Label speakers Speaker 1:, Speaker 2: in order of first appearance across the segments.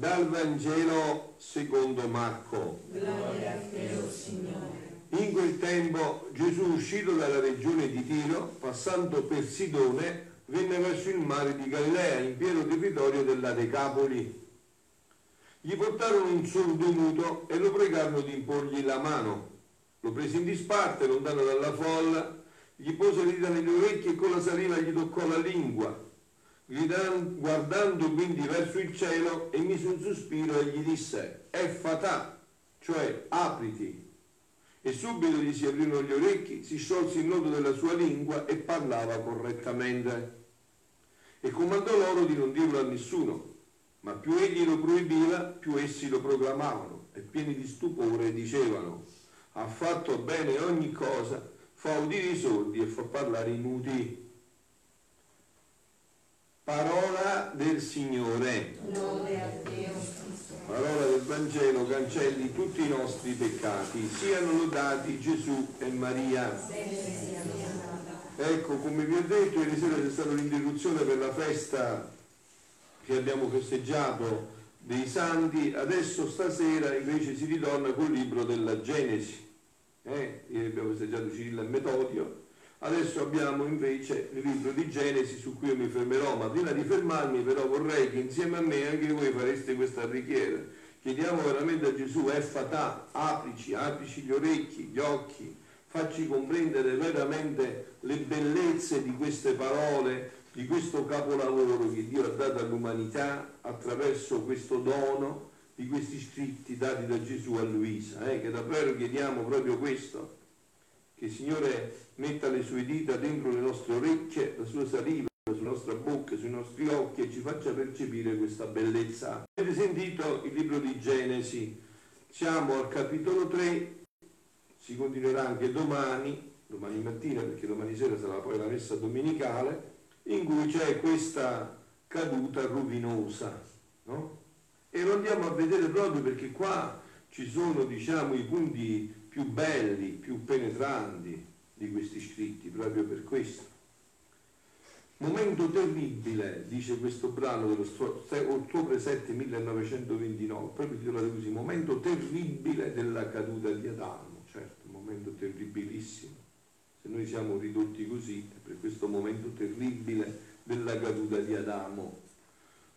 Speaker 1: Dal Vangelo secondo Marco.
Speaker 2: Gloria a te, o Signore.
Speaker 1: In quel tempo Gesù, uscito dalla regione di Tiro, passando per Sidone, venne verso il mare di Galilea, in pieno territorio della Decapoli. Gli portarono un sordo muto e lo pregarono di imporgli la mano. Lo prese in disparte, lontano dalla folla, gli pose le dita negli orecchi e con la saliva gli toccò la lingua. Guardando quindi verso il cielo, emise un sospiro e gli disse, è fatà, cioè apriti. E subito gli si aprirono gli orecchi, si sciolse il nodo della sua lingua e parlava correttamente. E comandò loro di non dirlo a nessuno, ma più egli lo proibiva, più essi lo proclamavano e pieni di stupore dicevano, ha fatto bene ogni cosa, fa udire i sordi e fa parlare i muti. Parola del Signore. Parola del Vangelo cancelli tutti i nostri peccati. Siano lodati Gesù e Maria. Ecco, come vi ho detto, ieri sera c'è stata l'interruzione per la festa che abbiamo festeggiato dei santi, adesso stasera invece si ritorna col libro della Genesi. Eh? Ieri abbiamo festeggiato Cirillo e Metodio, adesso abbiamo invece il libro di Genesi su cui io mi fermerò, ma prima di fermarmi però vorrei che insieme a me anche voi fareste questa preghiera. Chiediamo veramente a Gesù, è fatà, aprici, aprici gli orecchi, gli occhi, facci comprendere veramente le bellezze di queste parole, di questo capolavoro che Dio ha dato all'umanità attraverso questo dono di questi scritti dati da Gesù a Luisa, eh, che davvero chiediamo proprio questo, che Signore metta le sue dita dentro le nostre orecchie, la sua saliva sulla nostra bocca, sui nostri occhi e ci faccia percepire questa bellezza. Avete sentito il libro di Genesi, siamo al capitolo 3, si continuerà anche domani, domani mattina perché domani sera sarà poi la messa domenicale, in cui c'è questa caduta rovinosa, no? E lo andiamo a vedere proprio perché qua ci sono, diciamo, i punti più belli, più penetranti di questi scritti, proprio per questo. Momento terribile, dice questo brano dello ottobre 7 1929, proprio titolato così, momento terribile della caduta di Adamo, certo, momento terribilissimo. Se noi siamo ridotti così, è per questo momento terribile della caduta di Adamo.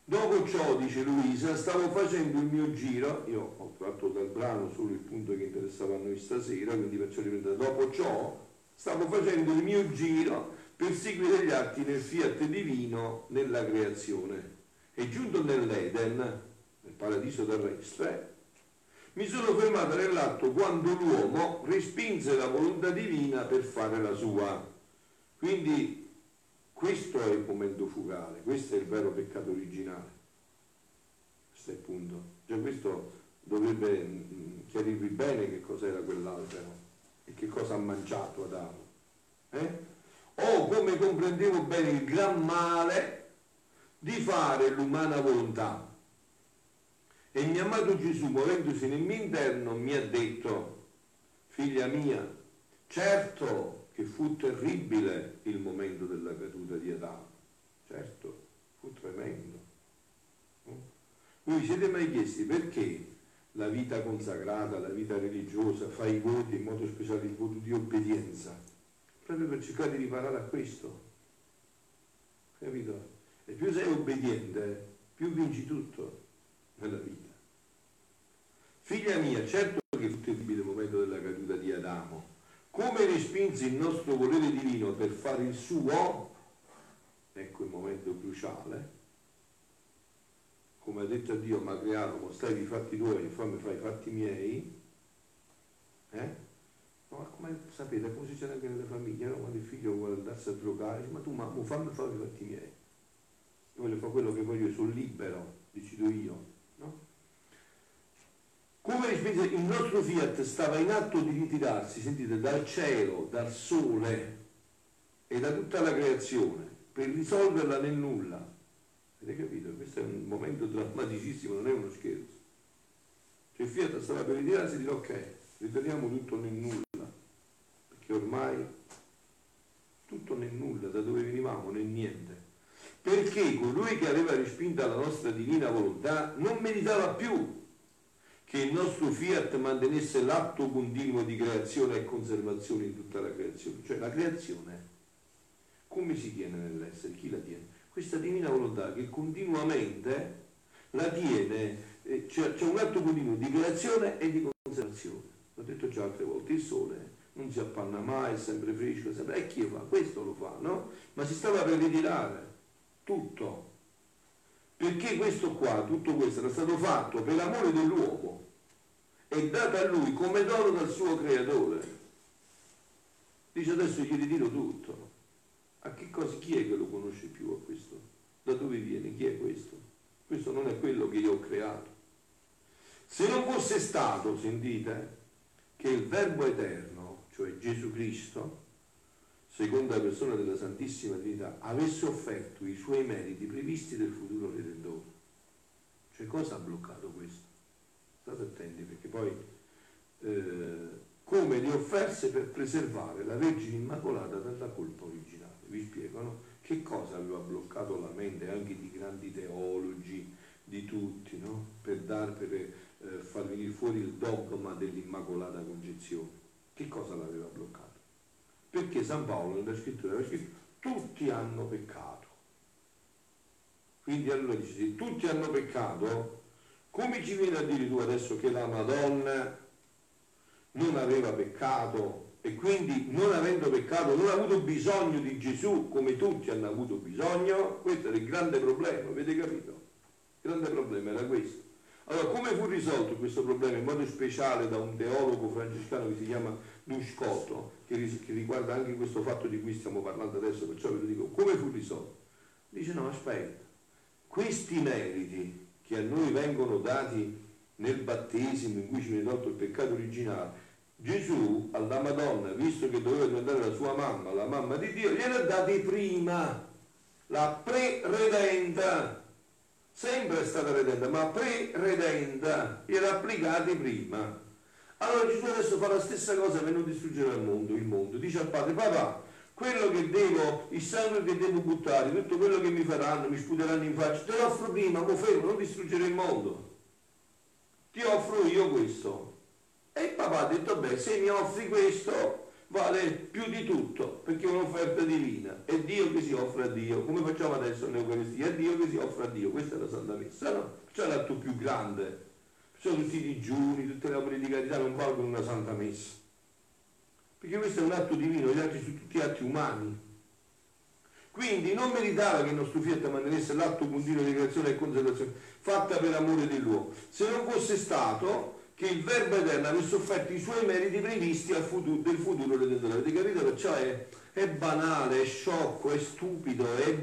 Speaker 1: Dopo ciò, dice Luisa, stavo facendo il mio giro, io ho tratto dal brano solo il punto che interessava a noi stasera, quindi perciò riprendo, dopo ciò stavo facendo il mio giro per seguire gli atti nel fiat divino nella creazione. E giunto nell'Eden, nel paradiso terrestre, mi sono fermato nell'atto quando l'uomo respinse la volontà divina per fare la sua. Quindi questo è il momento fugale, questo è il vero peccato originale. Questo è il punto. Già questo dovrebbe mm, chiarirvi bene che cos'era quell'albero e che cosa ha mangiato Adamo. Eh? O come comprendevo bene il gran male di fare l'umana volontà. E mio amato Gesù, muovendosi nel mio interno, mi ha detto, figlia mia, certo che fu terribile il momento della caduta di Adamo, certo, fu tremendo. Voi vi siete mai chiesti perché la vita consacrata, la vita religiosa fa i voti, in modo speciale il voto di obbedienza? Proprio per cercare di riparare a questo. Capito? E più sei obbediente, più vinci tutto nella vita. Figlia mia, certo che fu terribile il momento della caduta di Adamo. Come respinse il nostro volere divino per fare il suo, ecco il momento cruciale, come ha detto a Dio, ma creato, ma stai i fatti tuoi e fammi fare i fatti miei, eh? Ma come sapete, come succede anche nelle famiglie, no? quando il figlio vuole andarsi a dice, ma tu mamma fammi fare i fatti miei. Io voglio fare quello che voglio, sono libero, decido io. No? Come il nostro fiat stava in atto di ritirarsi, sentite, dal cielo, dal sole e da tutta la creazione per risolverla nel nulla. Avete capito? Momento drammaticissimo, non è uno scherzo. Cioè fiat stava per ritirarsi e dire ok, ritorniamo tutto nel nulla, perché ormai tutto nel nulla, da dove venivamo, nel niente. perché colui che aveva respinta la nostra divina volontà non meritava più che il nostro fiat mantenesse l'atto continuo di creazione e conservazione in tutta la creazione. Cioè la creazione, come si tiene nell'essere? Chi la tiene? Questa divina volontà che continuamente la tiene, eh, c'è, c'è un atto continuo di creazione e di conservazione. L'ho detto già altre volte, il sole non si appanna mai, è sempre fresco, è sempre... e chi fa? Questo lo fa, no? Ma si stava per ritirare tutto. Perché questo qua, tutto questo era stato fatto per l'amore dell'uomo e dato a lui come dono dal suo creatore. Dice adesso gli ritiro tutto. A che cosa? Chi è che lo conosce più a questo? Da dove viene? Chi è questo? Questo non è quello che io ho creato. Se non fosse stato, sentite, che il Verbo eterno, cioè Gesù Cristo, seconda persona della Santissima Trinità, avesse offerto i suoi meriti previsti del futuro Redentore. Cioè cosa ha bloccato questo? State attenti perché poi eh, come li offerse per preservare la Vergine Immacolata dalla colpa originale. Vi spiegano che cosa aveva bloccato la mente anche di grandi teologi, di tutti, no? per, dar, per eh, far venire fuori il dogma dell'Immacolata Concezione. Che cosa l'aveva bloccato? Perché San Paolo nella scrittura aveva scritto tutti hanno peccato. Quindi allora dice, se tutti hanno peccato, come ci viene a dire tu adesso che la Madonna non aveva peccato e quindi non avendo peccato non ha avuto bisogno di Gesù come tutti hanno avuto bisogno? Questo era il grande problema, avete capito? Il grande problema era questo. Allora, come fu risolto questo problema in modo speciale da un teologo francescano che si chiama Duscotto, che, che riguarda anche questo fatto di cui stiamo parlando adesso, perciò ve lo dico, come fu risolto? Dice no, aspetta, questi meriti che a noi vengono dati nel battesimo in cui ci viene tolto il peccato originale, Gesù alla Madonna, visto che doveva diventare la sua mamma, la mamma di Dio, gliene ha dati prima, la pre-redenta sempre è stata redenta, ma pre-redenta, era applicati prima. Allora Gesù adesso fa la stessa cosa per non distruggere il mondo, il mondo. Dice al padre, papà, quello che devo, il sangue che devo buttare, tutto quello che mi faranno, mi sputeranno in faccia, te lo offro prima, mo fermo, non distruggere il mondo. Ti offro io questo. E il papà ha detto, beh, se mi offri questo, vale più di tutto perché è un'offerta divina. È Dio che si offre a Dio come facciamo adesso nell'Eucaristia è Dio che si offre a Dio. Questa è la Santa Messa no? C'è l'atto più grande. Perciò tutti i digiuni tutte le opere di carità non valgono una Santa Messa. Perché questo è un atto divino gli altri sono tutti atti umani. Quindi non meritava che il nostro Fiat mantenesse l'atto continuo di creazione e conservazione fatta per amore dell'uomo. Se non fosse stato che il Verbo Eterno avesse offerto i suoi meriti previsti futuro, del futuro redentore. Avete capito? Perciò è, è, banale, è sciocco, è stupido, è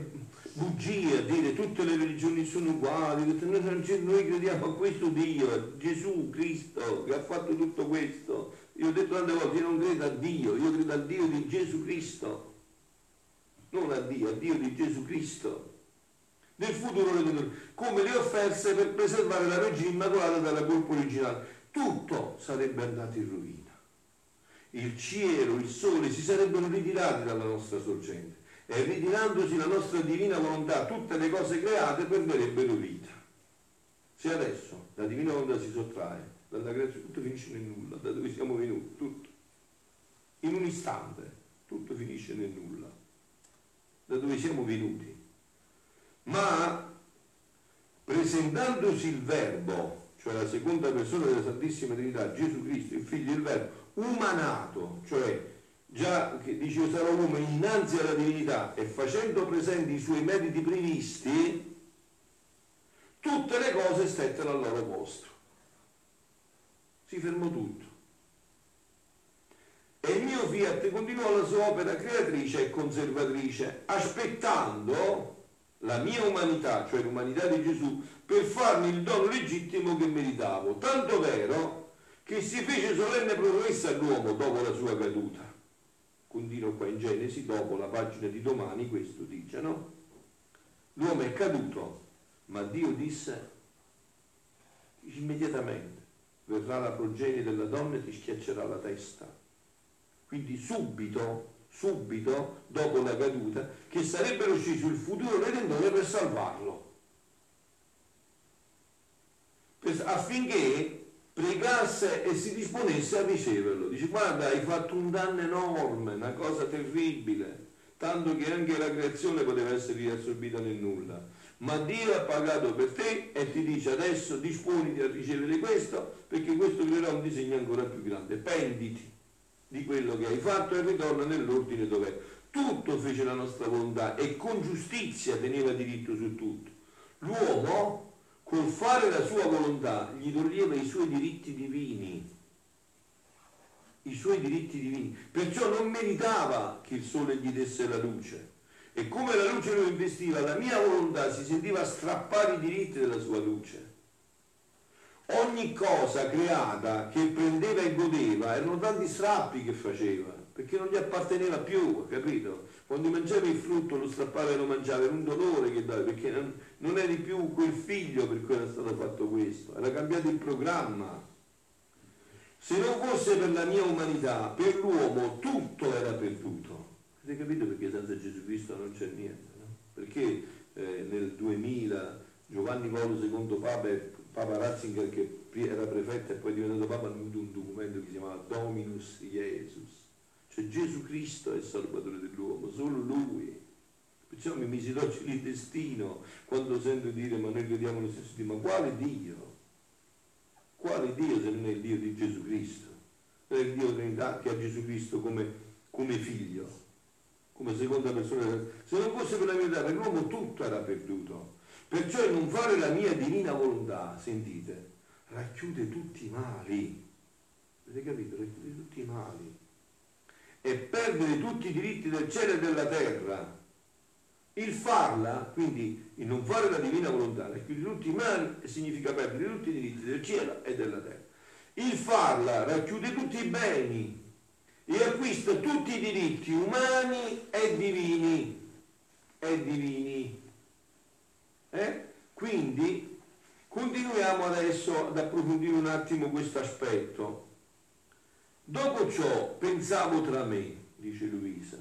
Speaker 1: bugia dire tutte le religioni sono uguali, noi, noi crediamo a questo Dio, Gesù Cristo che ha fatto tutto questo. Io ho detto tante volte, io non credo a Dio, io credo al Dio di Gesù Cristo. Non a Dio, a Dio di Gesù Cristo del futuro redentore, come le offerse per preservare la regina immacolata dalla colpa originale tutto sarebbe andato in rovina. Il cielo, il sole si sarebbero ritirati dalla nostra sorgente e ritirandosi la nostra divina volontà, tutte le cose create perderebbero vita. Se adesso la divina volontà si sottrae dalla creazione, tutto finisce nel nulla, da dove siamo venuti, tutto. In un istante tutto finisce nel nulla, da dove siamo venuti. Ma presentandosi il verbo cioè la seconda persona della Santissima Trinità, Gesù Cristo, il figlio del Verbo, umanato, cioè già che dice io sarò uomo innanzi alla divinità e facendo presenti i suoi meriti previsti, tutte le cose stettero al loro posto. Si fermò tutto. E il mio fiat continuò la sua opera creatrice e conservatrice, aspettando la mia umanità, cioè l'umanità di Gesù, per farmi il dono legittimo che meritavo. Tanto vero che si fece solenne promessa all'uomo dopo la sua caduta. Continuo qua in Genesi, dopo la pagina di domani, questo dice, no? L'uomo è caduto, ma Dio disse immediatamente, verrà la progenie della donna e ti schiaccerà la testa. Quindi subito subito dopo la caduta, che sarebbero scesi il futuro redentore per salvarlo. Affinché pregasse e si disponesse a riceverlo. Dice guarda hai fatto un danno enorme, una cosa terribile, tanto che anche la creazione poteva essere riassorbita nel nulla. Ma Dio ha pagato per te e ti dice adesso disponiti a ricevere questo perché questo creerà un disegno ancora più grande. Penditi di quello che hai fatto e ritorna nell'ordine dov'è. Tutto fece la nostra volontà e con giustizia teneva diritto su tutto. L'uomo col fare la sua volontà gli toglieva i suoi diritti divini, i suoi diritti divini, perciò non meritava che il sole gli desse la luce. E come la luce lo investiva, la mia volontà si sentiva strappare i diritti della sua luce. Ogni cosa creata che prendeva e godeva erano tanti strappi che faceva, perché non gli apparteneva più, capito? Quando mangiavi il frutto lo strappava e lo mangiava, era un dolore che dava, perché non, non eri più quel figlio per cui era stato fatto questo, era cambiato il programma. Se non fosse per la mia umanità, per l'uomo tutto era perduto. Avete capito perché senza Gesù Cristo non c'è niente? No? Perché eh, nel 2000 Giovanni Paolo II Papa, Papa Ratzinger che era prefetto e poi è diventato Papa ha avuto un documento che si chiamava Dominus Jesus cioè Gesù Cristo è il salvatore dell'uomo, solo Lui. Perciò mi d'oggi il destino quando sento dire ma noi crediamo lo stesso Dio, ma quale Dio? Quale Dio se non è il Dio di Gesù Cristo? È il Dio Trinità che ha Gesù Cristo come, come figlio, come seconda persona. Se non fosse per la mia per l'uomo tutto era perduto. Perciò non fare la mia divina volontà, sentite, racchiude tutti i mali. Avete capito? Racchiude tutti i mali e perdere tutti i diritti del cielo e della terra. Il farla, quindi il non fare la divina volontà, racchiude tutti i mali significa perdere tutti i diritti del cielo e della terra. Il farla racchiude tutti i beni e acquista tutti i diritti umani e divini. E divini. Eh? Quindi continuiamo adesso ad approfondire un attimo questo aspetto. Dopo ciò pensavo tra me, dice Luisa,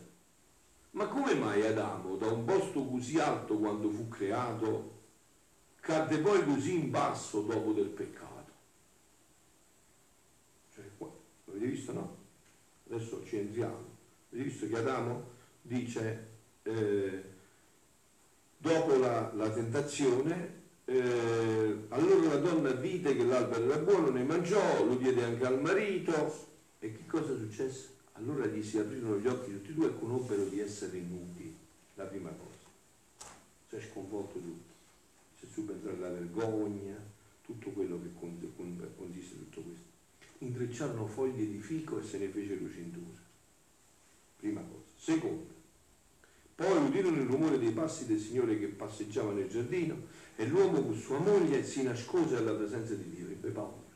Speaker 1: ma come mai Adamo, da un posto così alto quando fu creato, cadde poi così in basso dopo del peccato? Cioè, qua, avete visto no? Adesso ci entriamo. Avete visto che Adamo dice, eh, dopo la, la tentazione, eh, allora la donna vide che l'albero era buono, ne mangiò, lo diede anche al marito, e che cosa successe? Allora gli si aprirono gli occhi tutti e due e conobbero di essere nudi, la prima cosa. Si è sconvolto tutto, si è subentrata la vergogna, tutto quello che consiste tutto questo. Intrecciarono foglie di fico e se ne fecero cinture. Prima cosa. Seconda, poi udirono il rumore dei passi del Signore che passeggiava nel giardino e l'uomo con sua moglie si nascose alla presenza di Dio, ebbe paura.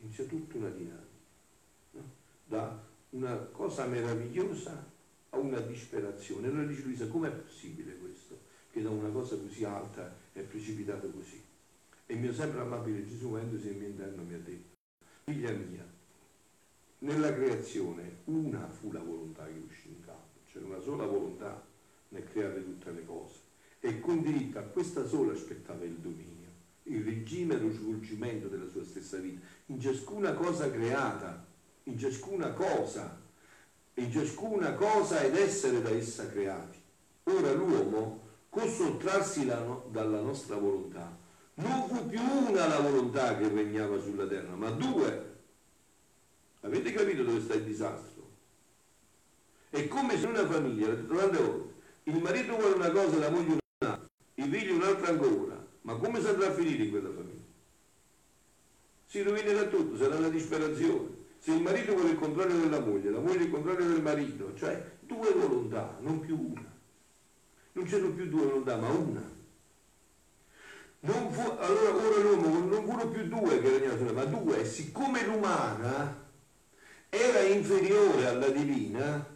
Speaker 1: Inizia tutta una dinamica da una cosa meravigliosa a una disperazione. Allora dice Luisa, com'è possibile questo? Che da una cosa così alta è precipitato così. E il mio sempre amabile Gesù, vendosi nel mio interno, mi ha detto, figlia mia, nella creazione una fu la volontà che uscì in campo, c'era una sola volontà nel creare tutte le cose. E con diritto a questa sola aspettava il dominio, il regime e lo svolgimento della sua stessa vita, in ciascuna cosa creata in ciascuna cosa, in ciascuna cosa ed essere da essa creati. Ora l'uomo, con sottrarsi no, dalla nostra volontà, non fu più una la volontà che regnava sulla terra, ma due. Avete capito dove sta il disastro? È come se una famiglia, l'ho detto tante volte, il marito vuole una cosa, la moglie un'altra, i figli un'altra ancora, ma come si andrà a finire in quella famiglia? Si rovinerà tutto, sarà la disperazione. Se il marito vuole il contrario della moglie, la moglie il contrario del marito, cioè due volontà, non più una. Non c'erano più due volontà, ma una. Fu, allora ora l'uomo non furono più due che regnavano, ma due, siccome l'umana era inferiore alla divina,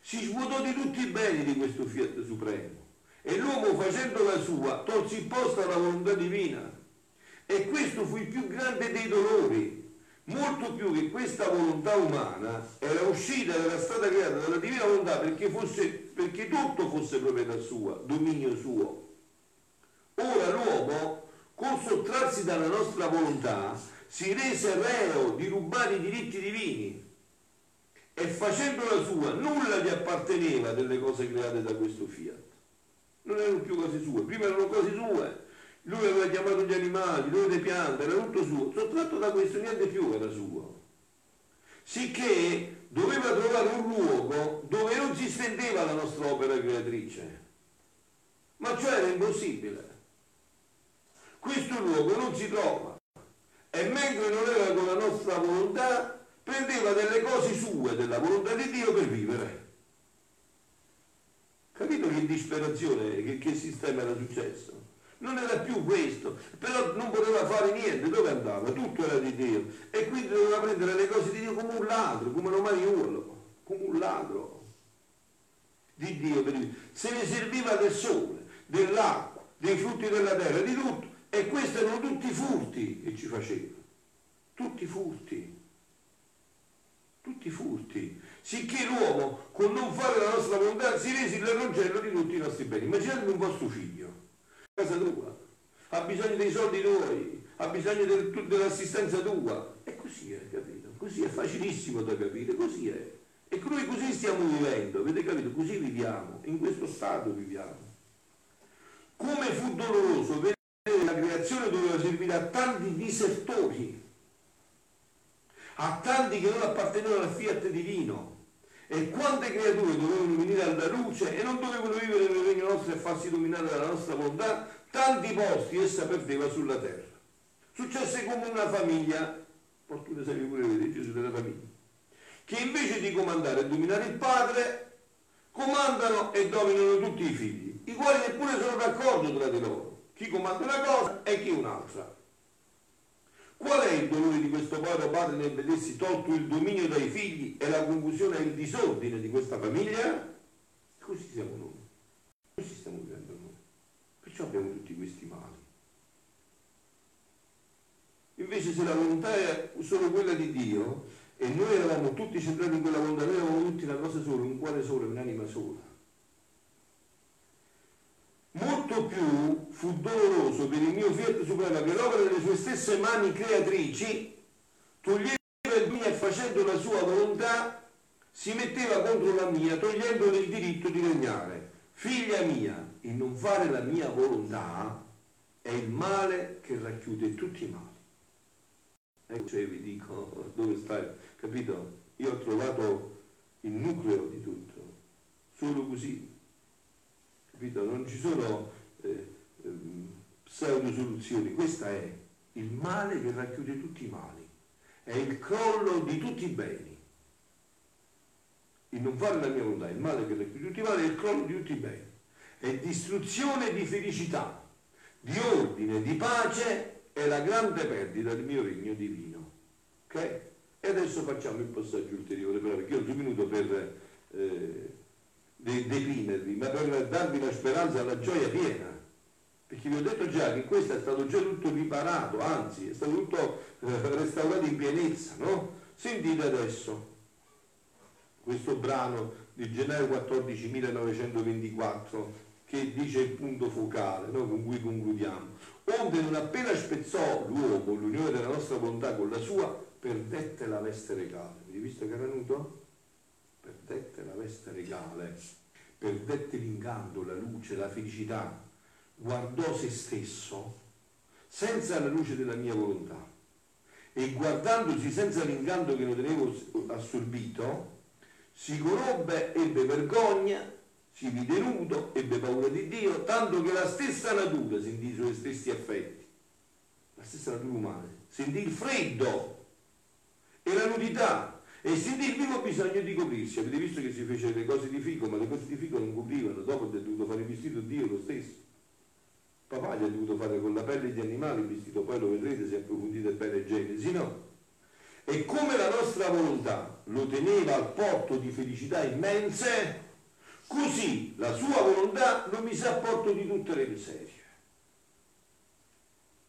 Speaker 1: si svuotò di tutti i beni di questo fiat supremo. E l'uomo facendo la sua tolse il posto alla volontà divina. E questo fu il più grande dei dolori, molto più che questa volontà umana era uscita, era stata creata dalla divina volontà perché, fosse, perché tutto fosse proprietà sua, dominio suo. Ora l'uomo, col sottrarsi dalla nostra volontà, si rese reo di rubare i diritti divini e facendo la sua nulla gli apparteneva delle cose create da questo fiat. Non erano più cose sue, prima erano cose sue, lui aveva chiamato gli animali, lui le piante, era tutto suo, sottratto da questo niente più era suo. Sicché doveva trovare un luogo dove non si stendeva la nostra opera creatrice. Ma ciò era impossibile. Questo luogo non si trova. E mentre non era con la nostra volontà, prendeva delle cose sue, della volontà di Dio per vivere. Capito che disperazione, che, che sistema era successo? Non era più questo, però non poteva fare niente, dove andava? Tutto era di Dio e quindi doveva prendere le cose di Dio come un ladro, come un omaiuolo, come un ladro di Dio. Se ne serviva del sole, dell'acqua, dei frutti della terra, di tutto e questi erano tutti furti che ci faceva, tutti furti, tutti furti, sicché l'uomo con non fare la nostra volontà si rese il roncello di tutti i nostri beni. Immaginate un vostro figlio casa tua, ha bisogno dei soldi tuoi, ha bisogno del, dell'assistenza tua. E così è, capito? Così è facilissimo da capire, così è. E noi così stiamo vivendo, avete capito? Così viviamo, in questo stato viviamo. Come fu doloroso vedere la creazione doveva servire a tanti disertori, a tanti che non appartenevano al fiat divino, e quante creature dovevano venire alla luce e non dovevano vivere nel regno nostro e farsi dominare dalla nostra volontà, tanti posti essa perdeva sulla terra. Successe come una famiglia, fortuna sai pure vedete Gesù della famiglia, che invece di comandare e dominare il padre, comandano e dominano tutti i figli, i quali neppure sono d'accordo tra di loro, chi comanda una cosa e chi un'altra. Qual è il dolore di questo povero padre nel vedersi tolto il dominio dai figli e la confusione e il disordine di questa famiglia? Così siamo noi. Così stiamo vivendo noi. Perciò abbiamo tutti questi mali. Invece se la volontà è solo quella di Dio e noi eravamo tutti centrati in quella volontà, noi eravamo tutti una cosa sola, un cuore solo, un'anima sola molto più fu doloroso per il mio Fiat Supremo che l'opera delle sue stesse mani creatrici, toglieva il mio e facendo la sua volontà, si metteva contro la mia, togliendole il diritto di regnare. Figlia mia, il non fare la mia volontà è il male che racchiude tutti i mali. Ecco, cioè vi dico dove stai, capito? Io ho trovato il nucleo di tutto, solo così capito? Non ci sono eh, eh, pseudo soluzioni, questa è il male che racchiude tutti i mali, è il crollo di tutti i beni. Il non fare la mia volontà, il male che racchiude tutti i mali è il crollo di tutti i beni, è distruzione di felicità, di ordine, di pace e la grande perdita del mio regno divino. Ok? E adesso facciamo il passaggio ulteriore, perché ho due minuti per eh, deprimervi, ma per darvi la speranza, la gioia piena. Perché vi ho detto già che questo è stato già tutto riparato, anzi è stato tutto eh, restaurato in pienezza, no? Sentite adesso questo brano di gennaio 14 1924 che dice il punto focale no? con cui concludiamo. Onde non appena spezzò l'uomo l'unione della nostra volontà con la sua, perdette la veste regale. Avete visto che era venuto? Perdette la veste regale, perdette l'incanto, la luce, la felicità, guardò se stesso senza la luce della mia volontà. E guardandosi senza l'incanto che lo tenevo assorbito, si conobbe, ebbe vergogna, si vide nudo, ebbe paura di Dio, tanto che la stessa natura sentì i suoi stessi affetti, la stessa natura umana, sentì il freddo e la nudità e sentì il vivo bisogno di coprirsi. Avete visto che si fece le cose di fico, ma le cose di fico non coprivano, dopo ha dovuto fare il vestito Dio lo stesso. Papà gli ha dovuto fare con la pelle di animali il vestito, poi lo vedrete se approfondite bene Genesi, no? E come la nostra volontà lo teneva al porto di felicità immense, così la sua volontà lo mise a porto di tutte le miserie.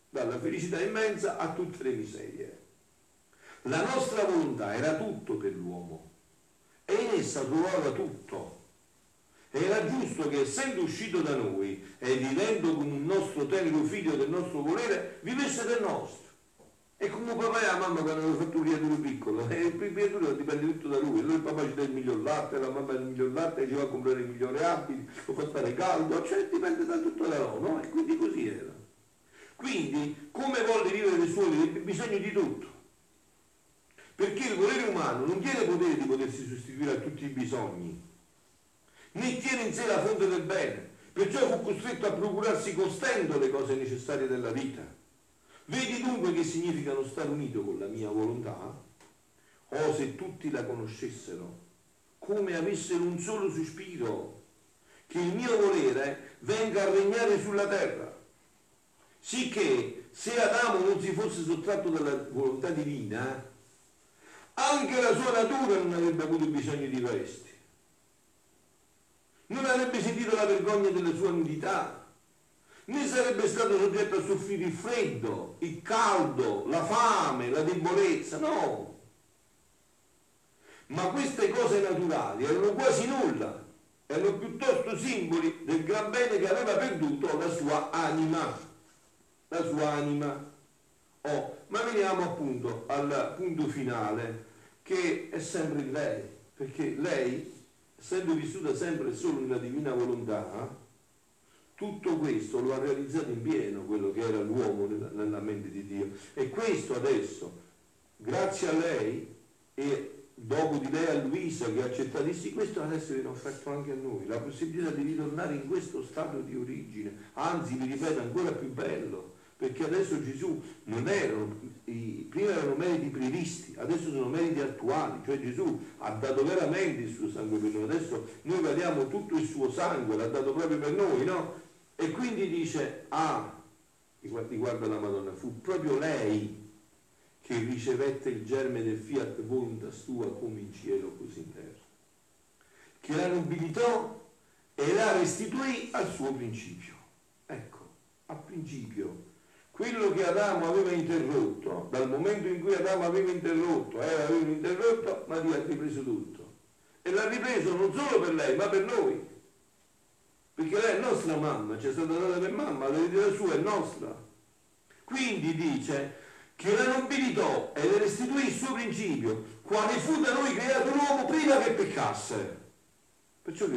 Speaker 1: Dalla felicità immensa a tutte le miserie La nostra volontà era tutto per l'uomo e in essa trovava tutto. Era giusto che essendo uscito da noi e vivendo come un nostro tenero figlio del nostro volere, vivesse del nostro. E come papà e la mamma quando hanno fatto un creatore piccolo, e il creatore dipende tutto da lui, allora il papà ci dà il miglior latte, la mamma il miglior latte, ci va a comprare il migliore abiti, lo fa stare caldo, cioè dipende da tutto da loro, no? E quindi così era. Quindi, come volle vivere le sue vite, bisogno di tutto. Perché il volere umano non tiene potere di potersi sostituire a tutti i bisogni, né tiene in sé la fonte del bene, perciò fu costretto a procurarsi con stento le cose necessarie della vita. Vedi dunque che significano stare unito con la mia volontà? Oh, se tutti la conoscessero, come avessero un solo sospiro, che il mio volere venga a regnare sulla terra, sicché se Adamo non si fosse sottratto dalla volontà divina, anche la sua natura non avrebbe avuto bisogno di vesti, non avrebbe sentito la vergogna della sua nudità, né sarebbe stato soggetto a soffrire il freddo, il caldo, la fame, la debolezza, no. Ma queste cose naturali erano quasi nulla, erano piuttosto simboli del gran bene che aveva perduto la sua anima, la sua anima. Oh, ma veniamo appunto al punto finale, che è sempre lei, perché lei, essendo vissuta sempre solo nella divina volontà, tutto questo lo ha realizzato in pieno quello che era l'uomo nella, nella mente di Dio. E questo adesso, grazie a lei e dopo di lei a Luisa che ha accettato di sì, questo adesso viene offerto anche a noi, la possibilità di ritornare in questo stato di origine, anzi vi ripeto ancora più bello, perché adesso Gesù non erano, i, prima erano meriti previsti, adesso sono meriti attuali, cioè Gesù ha dato veramente il suo sangue per noi, adesso noi vediamo tutto il suo sangue, l'ha dato proprio per noi, no? E quindi dice, ah, riguarda la Madonna, fu proprio lei che ricevette il germe del fiat voluntas tua come in cielo così in terra, che la nobilitò e la restituì al suo principio. Ecco, a principio, quello che Adamo aveva interrotto, dal momento in cui Adamo aveva interrotto, Eva aveva interrotto, Maria ha ripreso tutto. E l'ha ripreso non solo per lei, ma per noi perché lei è nostra mamma, ci è stata data per mamma, l'eredità sua è nostra. Quindi dice che la nobilitò e le restituì il suo principio, quale fu da noi creato l'uomo prima che peccasse. Perciò che